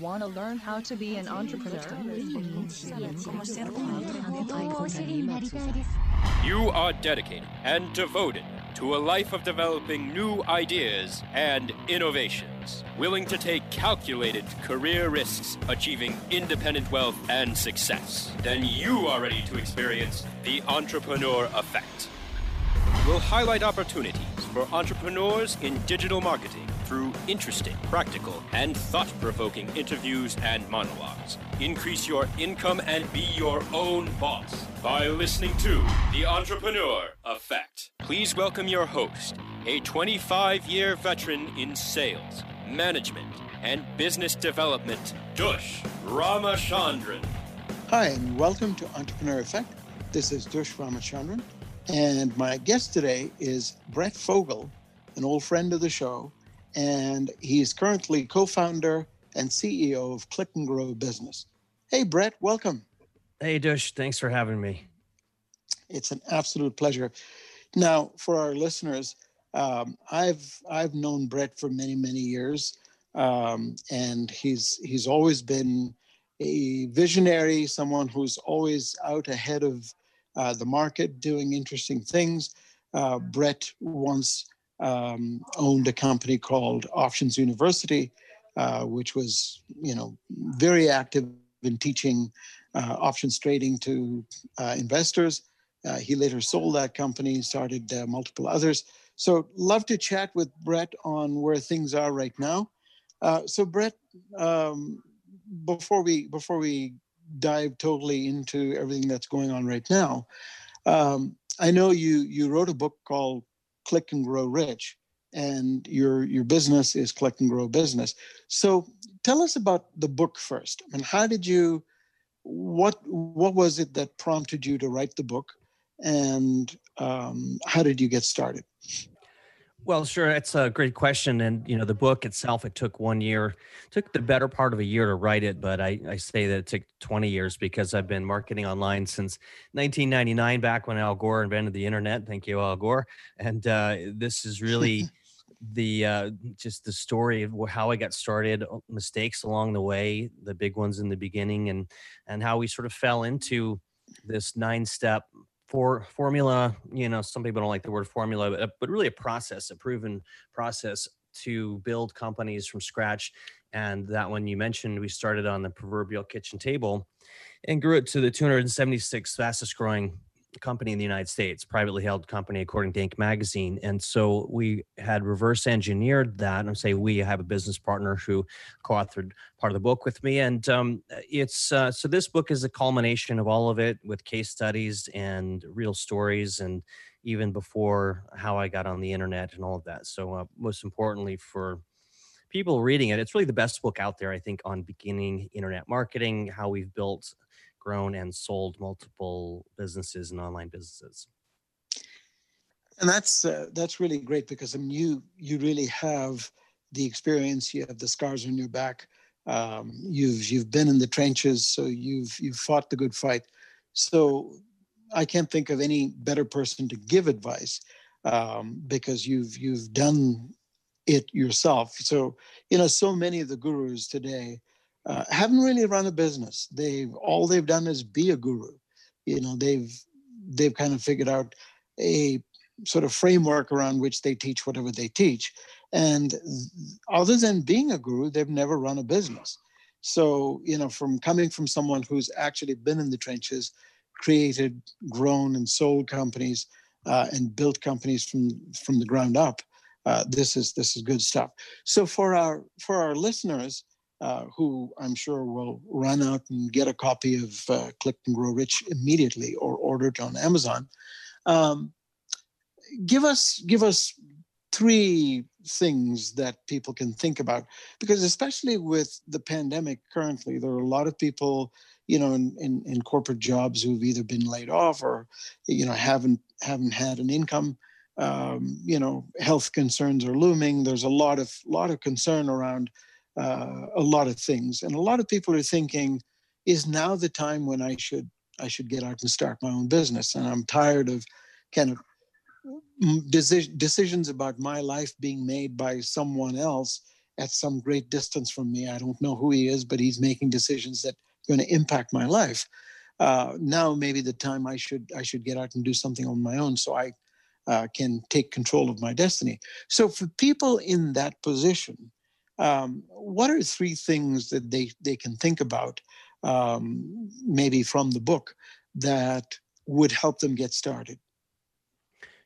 Want to learn how to be an entrepreneur? You are dedicated and devoted to a life of developing new ideas and innovations, willing to take calculated career risks, achieving independent wealth and success. Then you are ready to experience the entrepreneur effect. We'll highlight opportunities for entrepreneurs in digital marketing through interesting, practical, and thought provoking interviews and monologues. Increase your income and be your own boss by listening to The Entrepreneur Effect. Please welcome your host, a 25 year veteran in sales, management, and business development, Dush Ramachandran. Hi, and welcome to Entrepreneur Effect. This is Dush Ramachandran, and my guest today is Brett Fogle, an old friend of the show, and he's currently co-founder and CEO of Click and Grow Business. Hey, Brett, welcome. Hey, Dush, thanks for having me. It's an absolute pleasure. Now, for our listeners, um, I've I've known Brett for many many years, um, and he's he's always been a visionary, someone who's always out ahead of uh, the market, doing interesting things. Uh, Brett once um, owned a company called Options University, uh, which was, you know, very active in teaching uh, options trading to uh, investors. Uh, he later sold that company, started uh, multiple others. So, love to chat with Brett on where things are right now. Uh, so, Brett, um, before we before we dive totally into everything that's going on right now, um, I know you you wrote a book called Click and Grow Rich, and your your business is Click and Grow Business. So tell us about the book first. I mean, how did you? What what was it that prompted you to write the book, and um, how did you get started? Well, sure, it's a great question, and you know the book itself. It took one year, took the better part of a year to write it, but I, I say that it took 20 years because I've been marketing online since 1999, back when Al Gore invented the internet. Thank you, Al Gore. And uh, this is really the uh, just the story of how I got started, uh, mistakes along the way, the big ones in the beginning, and and how we sort of fell into this nine step for formula you know some people don't like the word formula but, uh, but really a process a proven process to build companies from scratch and that one you mentioned we started on the proverbial kitchen table and grew it to the 276 fastest growing company in the United States, privately held company according to Inc. magazine. And so we had reverse engineered that. And say we have a business partner who co-authored part of the book with me. And um, it's uh, so this book is a culmination of all of it with case studies and real stories and even before how I got on the internet and all of that. So uh, most importantly for people reading it, it's really the best book out there, I think, on beginning internet marketing, how we've built grown and sold multiple businesses and online businesses. And that's uh, that's really great because I mean you you really have the experience, you have the scars on your back Um, you've you've been in the trenches, so you've you've fought the good fight. So I can't think of any better person to give advice um, because you've you've done it yourself. So you know, so many of the gurus today uh, haven't really run a business. They've all they've done is be a guru. You know, they've they've kind of figured out a sort of framework around which they teach whatever they teach. And other than being a guru, they've never run a business. So, you know, from coming from someone who's actually been in the trenches, created, grown, and sold companies, uh, and built companies from from the ground up, uh, this is this is good stuff. So for our for our listeners, uh, who I'm sure will run out and get a copy of uh, Click and Grow Rich immediately or order it on Amazon. Um, give us give us three things that people can think about because especially with the pandemic currently there are a lot of people you know in, in, in corporate jobs who've either been laid off or you know haven't haven't had an income um, you know health concerns are looming there's a lot of lot of concern around uh, a lot of things and a lot of people are thinking is now the time when i should i should get out and start my own business and i'm tired of kind of deci- decisions about my life being made by someone else at some great distance from me. I don't know who he is, but he's making decisions that are going to impact my life. Uh, now maybe the time I should I should get out and do something on my own, so I uh, can take control of my destiny. So for people in that position, um, what are three things that they they can think about, um, maybe from the book, that would help them get started?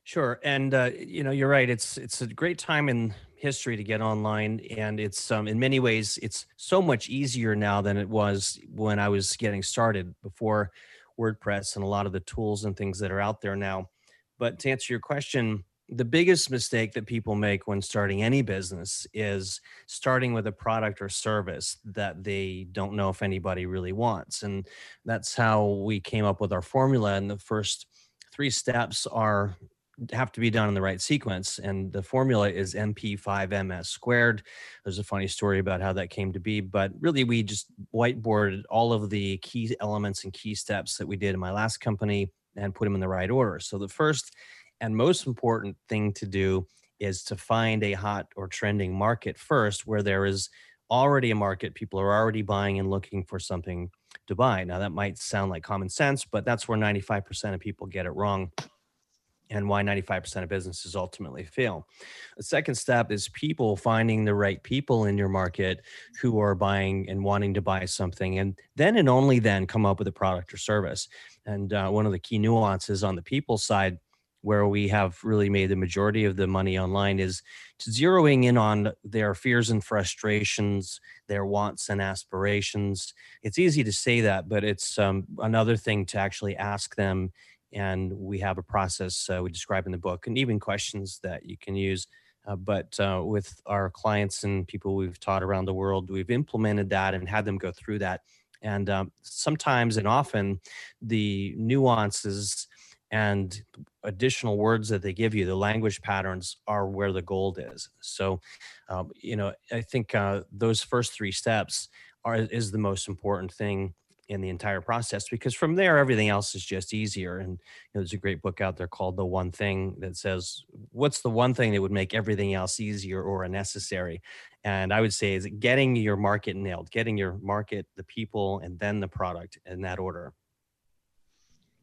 Sure, and uh, you know you're right. It's it's a great time in history to get online, and it's um, in many ways it's so much easier now than it was when I was getting started before WordPress and a lot of the tools and things that are out there now. But to answer your question, the biggest mistake that people make when starting any business is starting with a product or service that they don't know if anybody really wants, and that's how we came up with our formula. And the first three steps are have to be done in the right sequence. And the formula is MP5MS squared. There's a funny story about how that came to be, but really we just whiteboarded all of the key elements and key steps that we did in my last company and put them in the right order. So the first and most important thing to do is to find a hot or trending market first where there is already a market. People are already buying and looking for something to buy. Now, that might sound like common sense, but that's where 95% of people get it wrong and why 95% of businesses ultimately fail. The second step is people finding the right people in your market who are buying and wanting to buy something, and then and only then come up with a product or service. And uh, one of the key nuances on the people side, where we have really made the majority of the money online, is zeroing in on their fears and frustrations, their wants and aspirations. It's easy to say that, but it's um, another thing to actually ask them and we have a process uh, we describe in the book and even questions that you can use uh, but uh, with our clients and people we've taught around the world we've implemented that and had them go through that and um, sometimes and often the nuances and additional words that they give you the language patterns are where the gold is. So um, you know i think uh, those first three steps are is the most important thing in the entire process because from there everything else is just easier. And you know, there's a great book out there called the one thing that says what's the one thing that would make everything else easier or unnecessary? And i would say is getting your market nailed getting your market the people and then the product in that order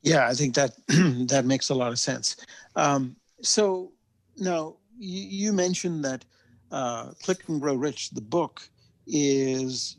yeah i think that that makes a lot of sense um, so now you, you mentioned that uh, click and grow rich the book is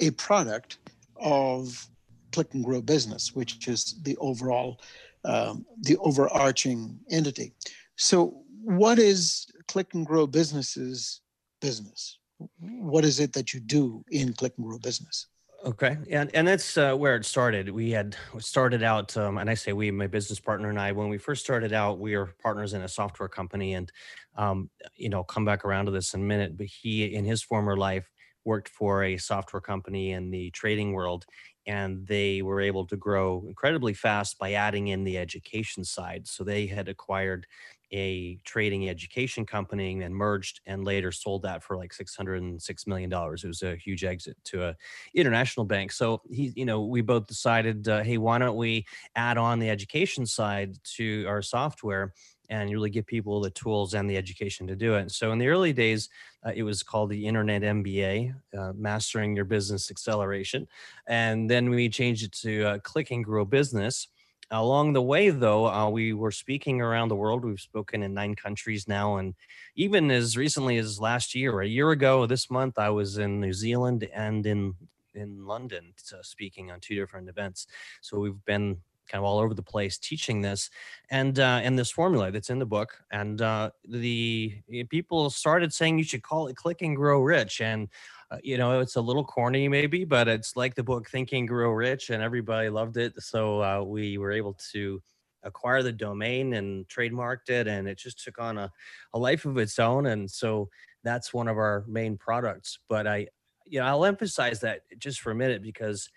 a product of Click and Grow Business, which is the overall, um, the overarching entity. So, what is Click and Grow Business's business? What is it that you do in Click and Grow Business? Okay, and and that's uh, where it started. We had started out, um, and I say we, my business partner and I, when we first started out, we were partners in a software company, and um, you know, come back around to this in a minute. But he, in his former life, worked for a software company in the trading world and they were able to grow incredibly fast by adding in the education side so they had acquired a trading education company and merged and later sold that for like $606 million. It was a huge exit to a international bank. So he, you know, we both decided, uh, hey, why don't we add on the education side to our software and really give people the tools and the education to do it. So in the early days, uh, it was called the Internet MBA, uh, Mastering Your Business Acceleration. And then we changed it to uh, Click and Grow Business. Along the way, though, uh, we were speaking around the world. We've spoken in nine countries now. And even as recently as last year, a year ago this month, I was in New Zealand and in in London uh, speaking on two different events. So we've been kind of all over the place teaching this and uh, and this formula that's in the book and uh, the people started saying you should call it click and grow rich and uh, you know it's a little corny maybe but it's like the book Think and grow rich and everybody loved it. So uh, we were able to acquire the domain and trademarked it and it just took on a, a life of its own and so that's one of our main products. But i you know i'll emphasize that just for a minute because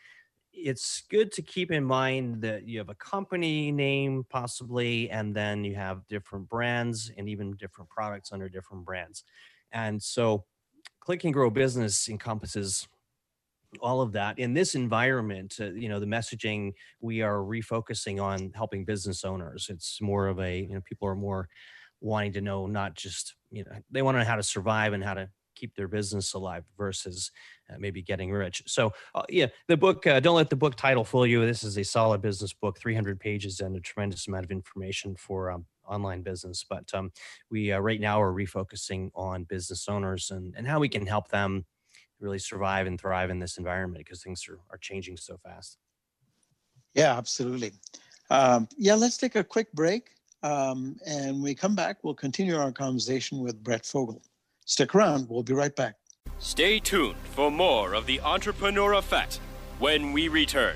it's good to keep in mind that you have a company name possibly and then you have different brands and even different products under different brands. And so click and grow business encompasses all of that in this environment uh, you know the messaging we are refocusing on helping business owners it's more of a you know people are more wanting to know not just you know they want to know how to survive and how to keep their business alive versus uh, maybe getting rich. So, uh, yeah, the book, uh, don't let the book title fool you. This is a solid business book, 300 pages and a tremendous amount of information for um, online business. But um, we uh, right now are refocusing on business owners and, and how we can help them really survive and thrive in this environment because things are, are changing so fast. Yeah, absolutely. Um, yeah, let's take a quick break. Um, and when we come back, we'll continue our conversation with Brett Fogle. Stick around, we'll be right back. Stay tuned for more of the Entrepreneur Effect when we return.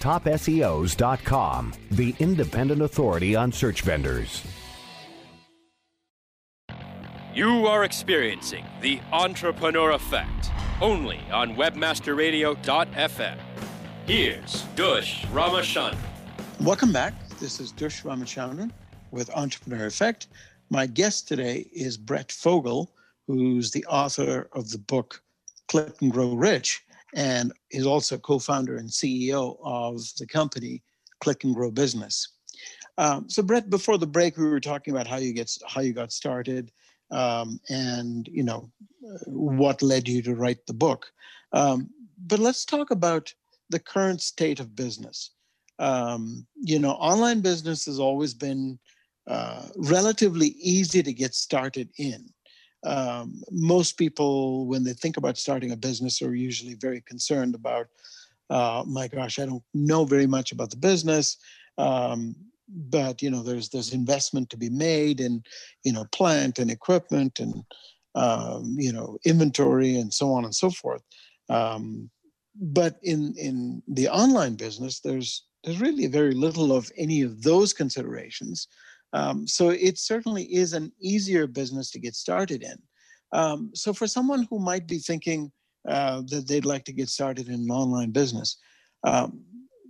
TopSEOs.com, the independent authority on search vendors. You are experiencing the Entrepreneur Effect only on WebmasterRadio.fm. Here's Dush Ramachandran. Welcome back. This is Dush Ramachandran with Entrepreneur Effect. My guest today is Brett Fogle, who's the author of the book Click and Grow Rich, and is also co-founder and CEO of the company Click and Grow Business. Um, so, Brett, before the break, we were talking about how you get how you got started, um, and you know what led you to write the book. Um, but let's talk about the current state of business. Um, you know, online business has always been uh, relatively easy to get started in. Um, most people, when they think about starting a business, are usually very concerned about, uh, my gosh, I don't know very much about the business. Um, but you know there's there's investment to be made in you know plant and equipment and um, you know, inventory and so on and so forth. Um, but in in the online business, there's there's really very little of any of those considerations. Um, so it certainly is an easier business to get started in. Um, so for someone who might be thinking uh, that they'd like to get started in an online business, um,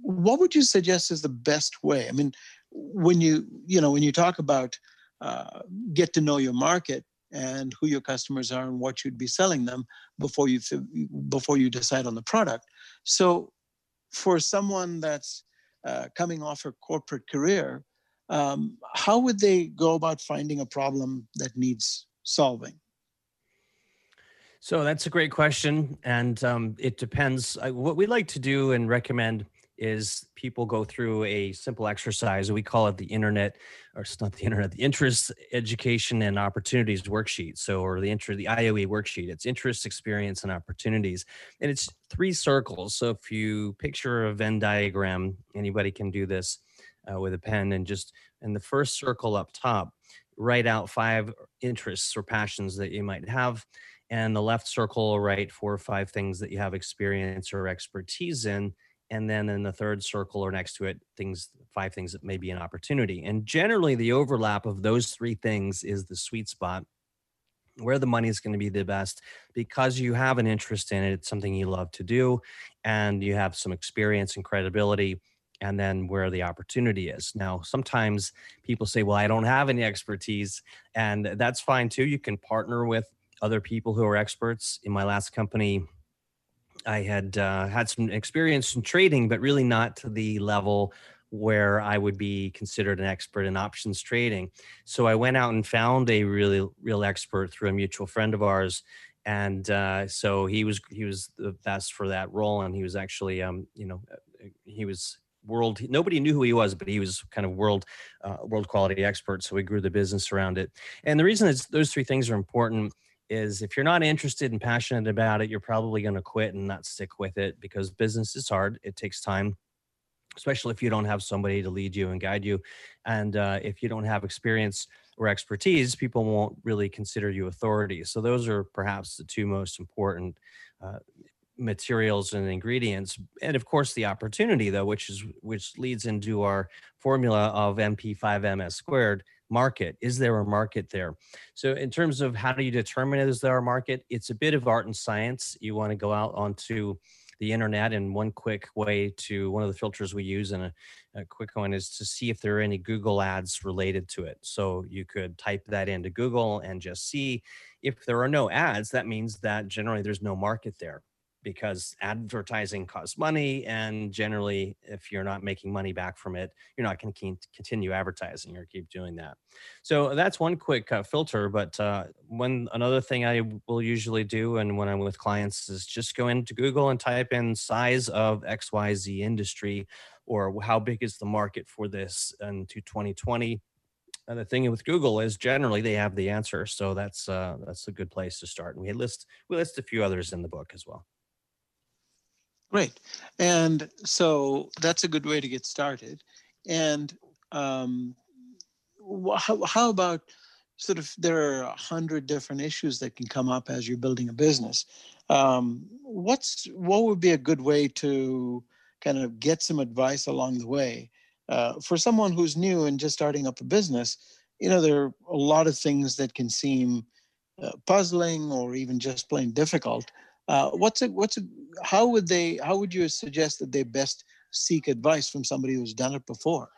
what would you suggest is the best way? I mean, when you you know when you talk about uh, get to know your market and who your customers are and what you'd be selling them before you before you decide on the product. So, for someone that's uh, coming off a corporate career, um, how would they go about finding a problem that needs solving? So that's a great question, and um, it depends. what we like to do and recommend is people go through a simple exercise. We call it the internet, or it's not the internet, the interest, education, and opportunities worksheet. So, or the interest, the IOE worksheet. It's interest, experience, and opportunities, and it's three circles. So, if you picture a Venn diagram, anybody can do this uh, with a pen, and just in the first circle up top, write out five interests or passions that you might have and the left circle write four or five things that you have experience or expertise in and then in the third circle or next to it things five things that may be an opportunity. And generally the overlap of those three things is the sweet spot where the money is going to be the best because you have an interest in it it's something you love to do and you have some experience and credibility and then where the opportunity is. Now sometimes people say well i don't have any expertise and that's fine too. You can partner with other people who are experts. In my last company I had uh, had some experience in trading, but really not to the level where I would be considered an expert in options trading. So I went out and found a really real expert through a mutual friend of ours, and uh, so he was he was the best for that role, and he was actually um, you know uh, he was world nobody knew who he was but he was kind of world uh, world quality expert so we grew the business around it and the reason is those three things are important is if you're not interested and passionate about it, you're probably going to quit and not stick with it because business is hard. It takes time, especially if you don't have somebody to lead you and guide you. And uh, if you don't have experience or expertise, people won't really consider you authority. So those are perhaps the two most important uh, materials and ingredients and of course the opportunity though which is which leads into our formula of mp5 ms squared market? Is there a market there? So, in terms of how do you determine is there a market? It's a bit of art and science. You want to go out onto the internet, and one quick way to one of the filters we use, and a, a quick one is to see if there are any Google ads related to it. So, you could type that into Google and just see if there are no ads. That means that generally there's no market there because advertising costs money and generally if you're not making money back from it you're not going to continue advertising or keep doing that so that's one quick uh, filter but uh, one another thing i will usually do and when i'm with clients is just go into google and type in size of xyz industry or how big is the market for this into 2020 and the thing with Google is generally they have the answer, so that's uh, that's a good place to start. And we list we list a few others in the book as well. Great. And so that's a good way to get started. And um, how, how about sort of there are a hundred different issues that can come up as you're building a business. Um, what's what would be a good way to kind of get some advice along the way uh, for someone who's new and just starting up a business? You know, there are a lot of things that can seem uh, puzzling or even just plain difficult. Uh, what's it? What's it? How would they? How would you suggest that they best seek advice from somebody who's done it before?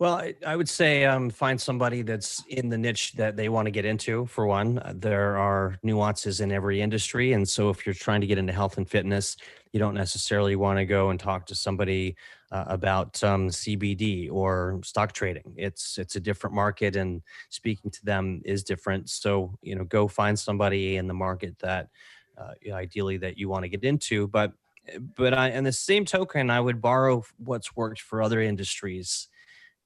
Well, I, I would say um, find somebody that's in the niche that they want to get into. For one, uh, there are nuances in every industry, and so if you're trying to get into health and fitness, you don't necessarily want to go and talk to somebody uh, about um, CBD or stock trading. It's it's a different market, and speaking to them is different. So you know, go find somebody in the market that uh, ideally that you want to get into. But but I, in the same token, I would borrow what's worked for other industries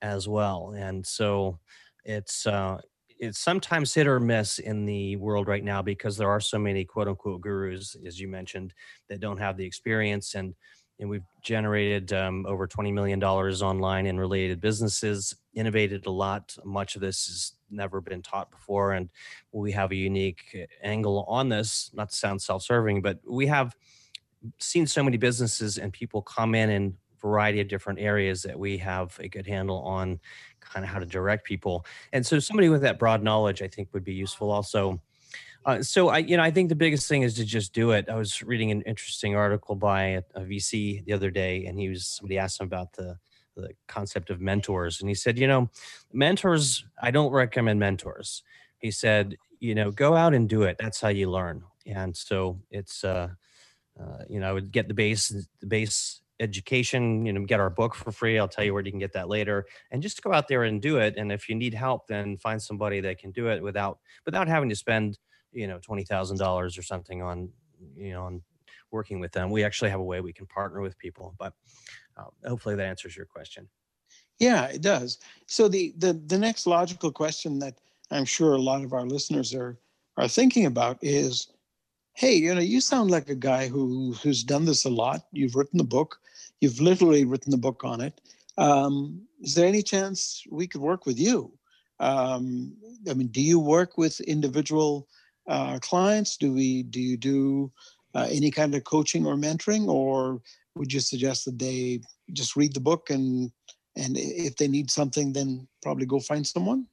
as well. And so it's uh, it's sometimes hit or miss in the world right now because there are so many quote unquote gurus, as you mentioned, that don't have the experience and and we've generated um, over $20 million online in related businesses innovated a lot much of this has never been taught before. And we have a unique angle on this, not to sound self serving, but we have seen so many businesses and people come in in variety of different areas that we have a good handle on kind of how to direct people. And so somebody with that broad knowledge, I think would be useful also. Uh, so I, you know, I think the biggest thing is to just do it. I was reading an interesting article by a, a VC the other day, and he was somebody asked him about the the concept of mentors, and he said, you know, mentors. I don't recommend mentors. He said, you know, go out and do it. That's how you learn. And so it's, uh, uh, you know, I would get the base the base education you know get our book for free i'll tell you where you can get that later and just go out there and do it and if you need help then find somebody that can do it without without having to spend you know $20000 or something on you know on working with them. We actually have a way we can partner with people but uh, hopefully that answers your question. Yeah it does. So the the the next logical question that i'm sure a lot of our listeners are are thinking about is hey, you know, you sound like a guy who who's done this a lot. You've written the book. You've literally written the book on it. Um, is there any chance we could work with you? Um, I mean, do you work with individual uh, clients? Do we? Do you do uh, any kind of coaching or mentoring, or would you suggest that they just read the book and and if they need something, then probably go find someone?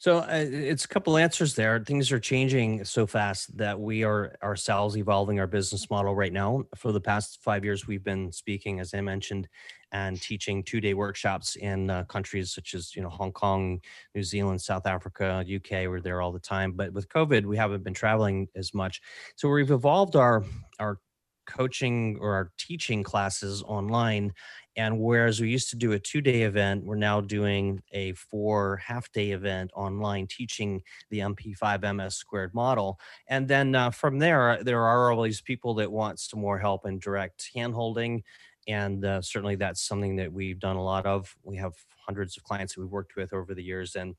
So uh, it's a couple answers there. Things are changing so fast that we are ourselves evolving our business model right now. For the past five years, we've been speaking, as I mentioned, and teaching two-day workshops in uh, countries such as you know Hong Kong, New Zealand, South Africa, UK. We're there all the time. But with COVID, we haven't been traveling as much. So we've evolved our our coaching or our teaching classes online and whereas we used to do a two day event, we're now doing a four half day event online teaching the MP5 MS squared model. And then uh, from there, there are always people that want some more help in direct hand holding. And uh, certainly that's something that we've done a lot of. We have hundreds of clients that we've worked with over the years. And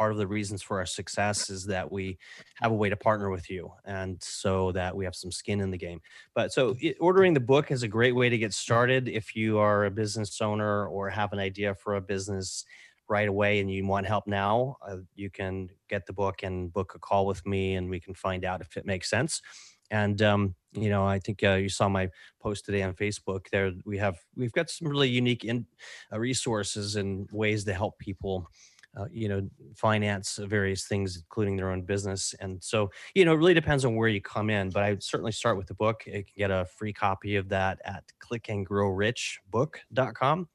part of the reasons for our success is that we have a way to partner with you and so that we have some skin in the game. But so it, ordering the book is a great way to get started if you are a business owner or have an idea for a business right away and you want help now uh, you can get the book and book a call with me and we can find out if it makes sense. And um, you know i think uh, you saw my post today on facebook there we have we've got some really unique in, uh, resources and ways to help people uh, you know, finance various things, including their own business. And so, you know, it really depends on where you come in. But I would certainly start with the book. You can get a free copy of that at clickandgrowrichbook.com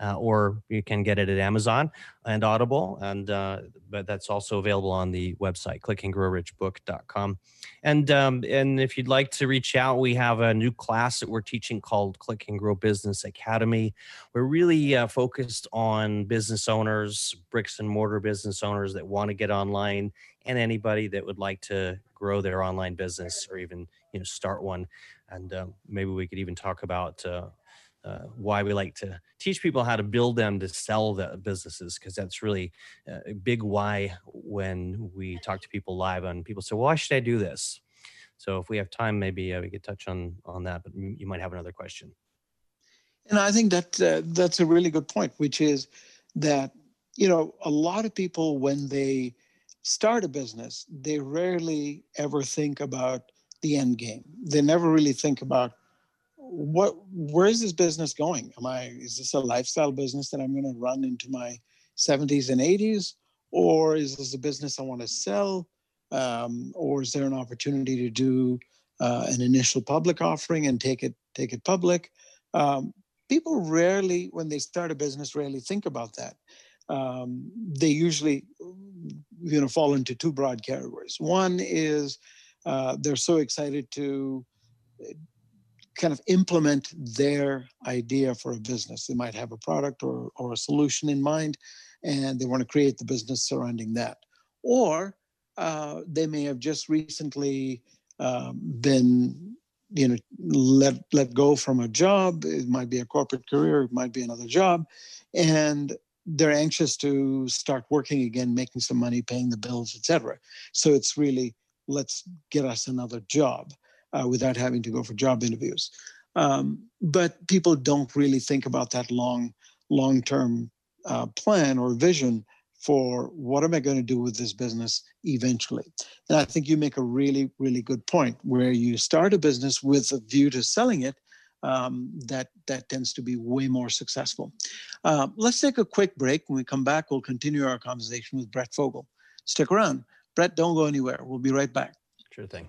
uh, or you can get it at Amazon and Audible. And uh, but that's also available on the website clickandgrowrichbook.com. And um, and if you'd like to reach out, we have a new class that we're teaching called Click and Grow Business Academy. We're really uh, focused on business owners, bricks and mortar business owners that want to get online, and anybody that would like to grow their online business or even you know start one. And um, maybe we could even talk about uh, uh, why we like to teach people how to build them to sell the businesses because that's really a big why when we talk to people live and people say why should i do this? So if we have time maybe uh, we could touch on on that but you might have another question. And i think that uh, that's a really good point which is that you know a lot of people when they start a business they rarely ever think about the end game. They never really think about what where is this business going? Am i is this a lifestyle business that i'm going to run into my 70s and 80s or is this a business i want to sell? Um, or is there an opportunity to do uh, an initial public offering and take it take it public? Um, people rarely when they start a business rarely think about that. Um, they usually you know fall into two broad categories. One is uh, they're so excited to kind of implement their idea for a business. They might have a product or, or a solution in mind, and they want to create the business surrounding that. Or uh, they may have just recently um, been, you know, let let go from a job. It might be a corporate career. It might be another job, and they're anxious to start working again, making some money, paying the bills, etc. So it's really let's get us another job uh, without having to go for job interviews. Um, but people don't really think about that long, long-term uh, plan or vision for what am I going to do with this business eventually. And I think you make a really, really good point where you start a business with a view to selling it. Um, that that tends to be way more successful. Uh, let's take a quick break. When we come back, we'll continue our conversation with Brett Fogle. Stick around. Brett, don't go anywhere. We'll be right back. Sure thing.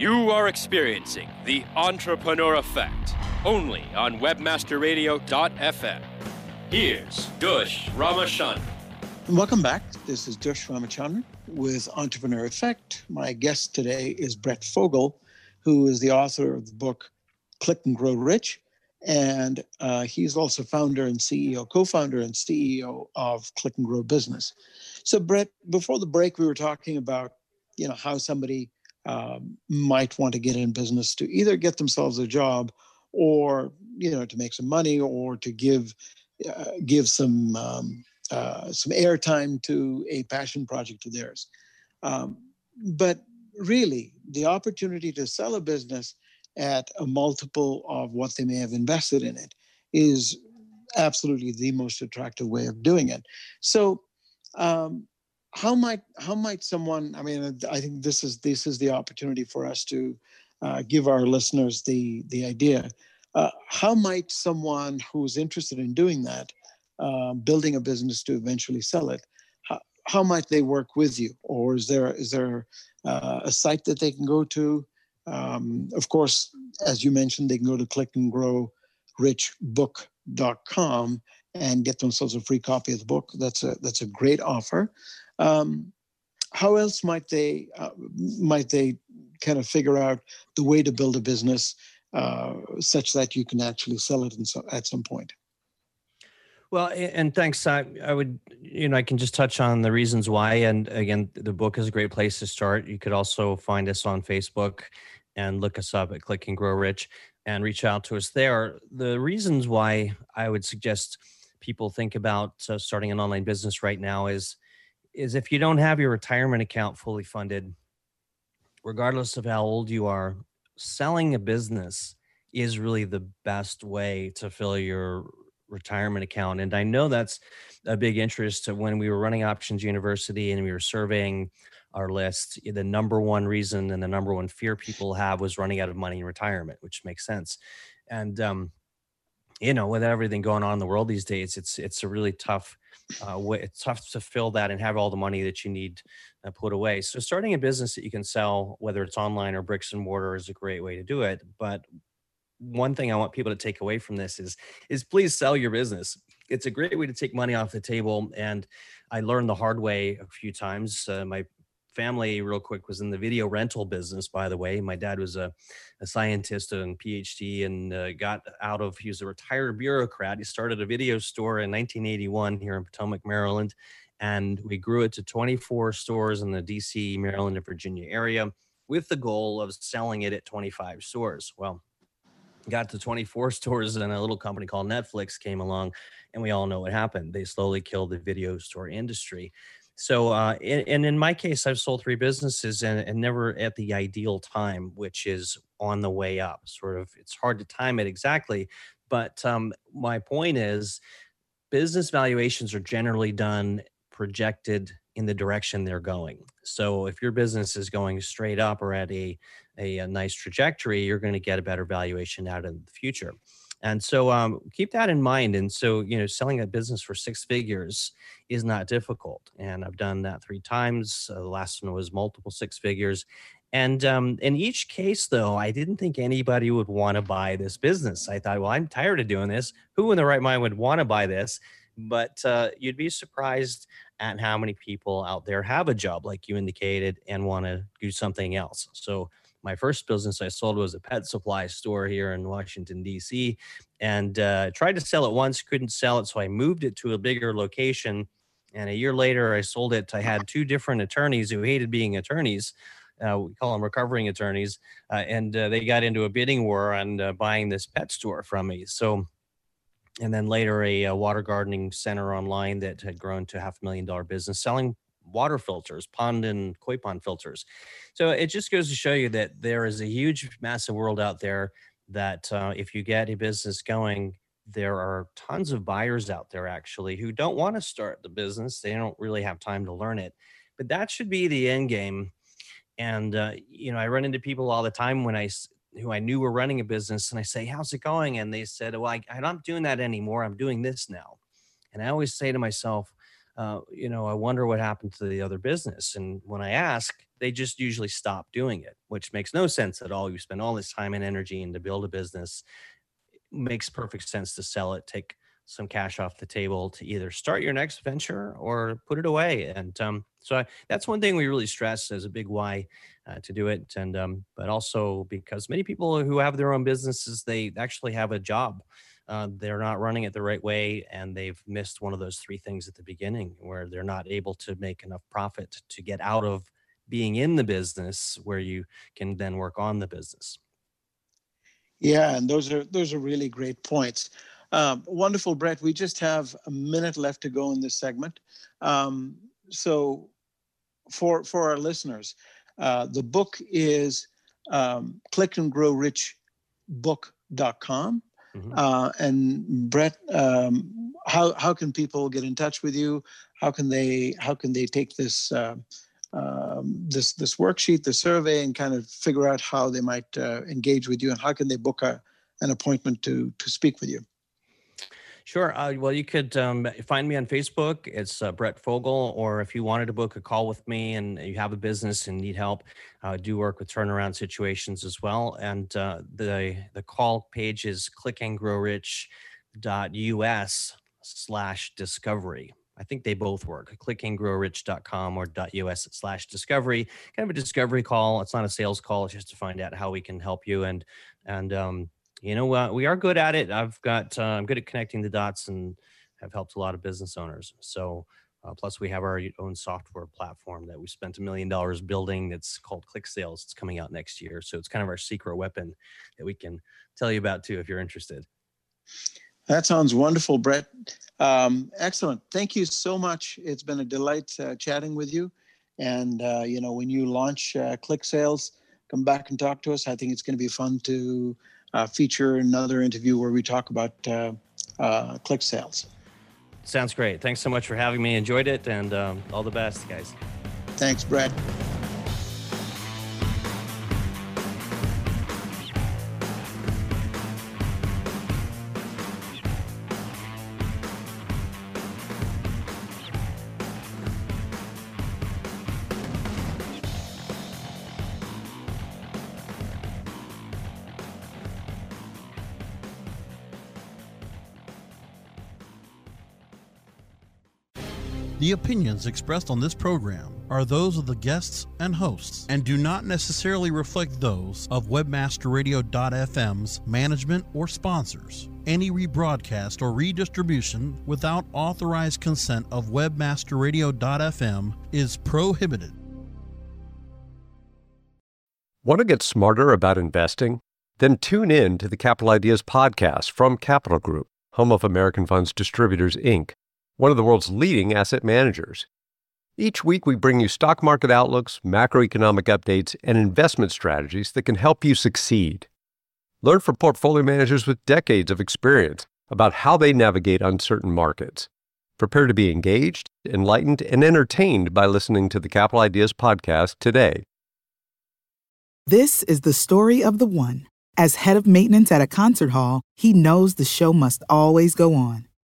You are experiencing the Entrepreneur Effect only on WebmasterRadio.fm. Here's Dush Ramachandran. Welcome back. This is Dush Ramachandran with Entrepreneur Effect. My guest today is Brett Fogle, who is the author of the book Click and Grow Rich. And uh, he's also founder and CEO, co founder and CEO of Click and Grow Business. So, Brett, before the break, we were talking about you know how somebody um, might want to get in business to either get themselves a job or you know to make some money or to give uh, give some um, uh, some airtime to a passion project of theirs. Um, but really the opportunity to sell a business at a multiple of what they may have invested in it is absolutely the most attractive way of doing it. So um, how might how might someone i mean i think this is this is the opportunity for us to uh, give our listeners the the idea. Uh, how might someone who's interested in doing that uh, building a business to eventually sell it how, how might they work with you? Or is there is there uh, a site that they can go to? Um, of course as you mentioned they can go to click and get themselves a free copy of the book that's a that's a great offer um, how else might they uh, might they kind of figure out the way to build a business uh, such that you can actually sell it so, at some point? Well, and thanks. I, I would, you know, I can just touch on the reasons why. And again, the book is a great place to start. You could also find us on Facebook and look us up at Click and Grow Rich and reach out to us there. The reasons why I would suggest people think about starting an online business right now is is if you don't have your retirement account fully funded, regardless of how old you are, selling a business is really the best way to fill your retirement account. And I know that's a big interest when we were running Options University and we were surveying our list. The number one reason and the number one fear people have was running out of money in retirement, which makes sense. And um, you know, with everything going on in the world these days, it's it's a really tough uh, way. It's tough to fill that and have all the money that you need uh, put away. So starting a business that you can sell, whether it's online or bricks and mortar, is a great way to do it. But one thing I want people to take away from this is is please sell your business. It's a great way to take money off the table, and I learned the hard way a few times. Uh, my family, real quick, was in the video rental business. By the way, my dad was a, a scientist and PhD, and uh, got out of. He was a retired bureaucrat. He started a video store in 1981 here in Potomac, Maryland, and we grew it to 24 stores in the D.C., Maryland, and Virginia area, with the goal of selling it at 25 stores. Well, got to 24 stores and a little company called Netflix came along and we all know what happened. They slowly killed the video store industry. So, uh, and in my case, I've sold three businesses and, and never at the ideal time, which is on the way up. Sort of, it's hard to time it exactly, But um, my point is, business valuations are generally done projected in the direction they're going. So if your business is going straight up or at a, a, a nice trajectory, you're going to get a better valuation out in the future. And so um, keep that in mind. And so, you know, selling a business for six figures is not difficult. And I've done that three times. Uh, the last one was multiple six figures. And um, in each case, though, I didn't think anybody would want to buy this business. I thought, well, I'm tired of doing this. Who in the right mind would want to buy this? But uh, you'd be surprised at how many people out there have a job, like you indicated, and want to do something else. So, my first business I sold was a pet supply store here in Washington, D.C., and uh, tried to sell it once, couldn't sell it. So, I moved it to a bigger location. And a year later, I sold it. I had two different attorneys who hated being attorneys uh, we call them recovering attorneys, uh, and uh, they got into a bidding war on uh, buying this pet store from me. So, and then later a, a, water gardening center online that had grown to half a million dollar business selling water filters, pond and koi pond filters. So it just goes to show you that there is a huge, massive world out there that uh, if you get a business going, there are tons of buyers out there actually who don't want to start the business. They don't really have time to learn it. But that should be the end game and uh, you know i run into people all the time when i who i knew were running a business and i say how's it going and they said well I, i'm not doing that anymore i'm doing this now and i always say to myself uh, you know i wonder what happened to the other business and when i ask they just usually stop doing it which makes no sense at all you spend all this time and energy into build a business it makes perfect sense to sell it take some cash off the table to either start your next venture or put it away. And um, so I, that's one thing we really stress as a big why uh, to do it. And um, but also because many people who have their own businesses, they actually have a job. Uh, they're not running it the right way, and they've missed one of those three things at the beginning, where they're not able to make enough profit to get out of being in the business, where you can then work on the business. Yeah, and those are those are really great points. Um, wonderful, Brett. We just have a minute left to go in this segment. Um, so, for for our listeners, uh, the book is um, clickandgrowrichbook.com. Mm-hmm. Uh, and Brett, um, how how can people get in touch with you? How can they how can they take this uh, um, this this worksheet, the survey, and kind of figure out how they might uh, engage with you, and how can they book a an appointment to to speak with you? Sure. Uh, well, you could um, find me on Facebook. It's uh, Brett Fogle. Or if you wanted to book a call with me and you have a business and need help, uh, do work with turnaround situations as well. And uh, the the call page is clickandgrowrich.us slash discovery. I think they both work. Clickandgrowrich.com or .us slash discovery. Kind of a discovery call. It's not a sales call. It's just to find out how we can help you and and um, you know, uh, we are good at it. I've got, uh, I'm good at connecting the dots and have helped a lot of business owners. So, uh, plus, we have our own software platform that we spent a million dollars building. That's called Click Sales. It's coming out next year, so it's kind of our secret weapon that we can tell you about too if you're interested. That sounds wonderful, Brett. Um, excellent. Thank you so much. It's been a delight uh, chatting with you. And uh, you know, when you launch uh, Click Sales, come back and talk to us. I think it's going to be fun to uh, feature another interview where we talk about uh, uh, click sales. Sounds great. Thanks so much for having me. Enjoyed it, and um, all the best, guys. Thanks, Brett. The opinions expressed on this program are those of the guests and hosts and do not necessarily reflect those of webmasterradio.fm's management or sponsors. Any rebroadcast or redistribution without authorized consent of webmasterradio.fm is prohibited. Want to get smarter about investing? Then tune in to the Capital Ideas podcast from Capital Group, home of American Funds Distributors, Inc one of the world's leading asset managers. Each week, we bring you stock market outlooks, macroeconomic updates, and investment strategies that can help you succeed. Learn from portfolio managers with decades of experience about how they navigate uncertain markets. Prepare to be engaged, enlightened, and entertained by listening to the Capital Ideas podcast today. This is the story of the one. As head of maintenance at a concert hall, he knows the show must always go on.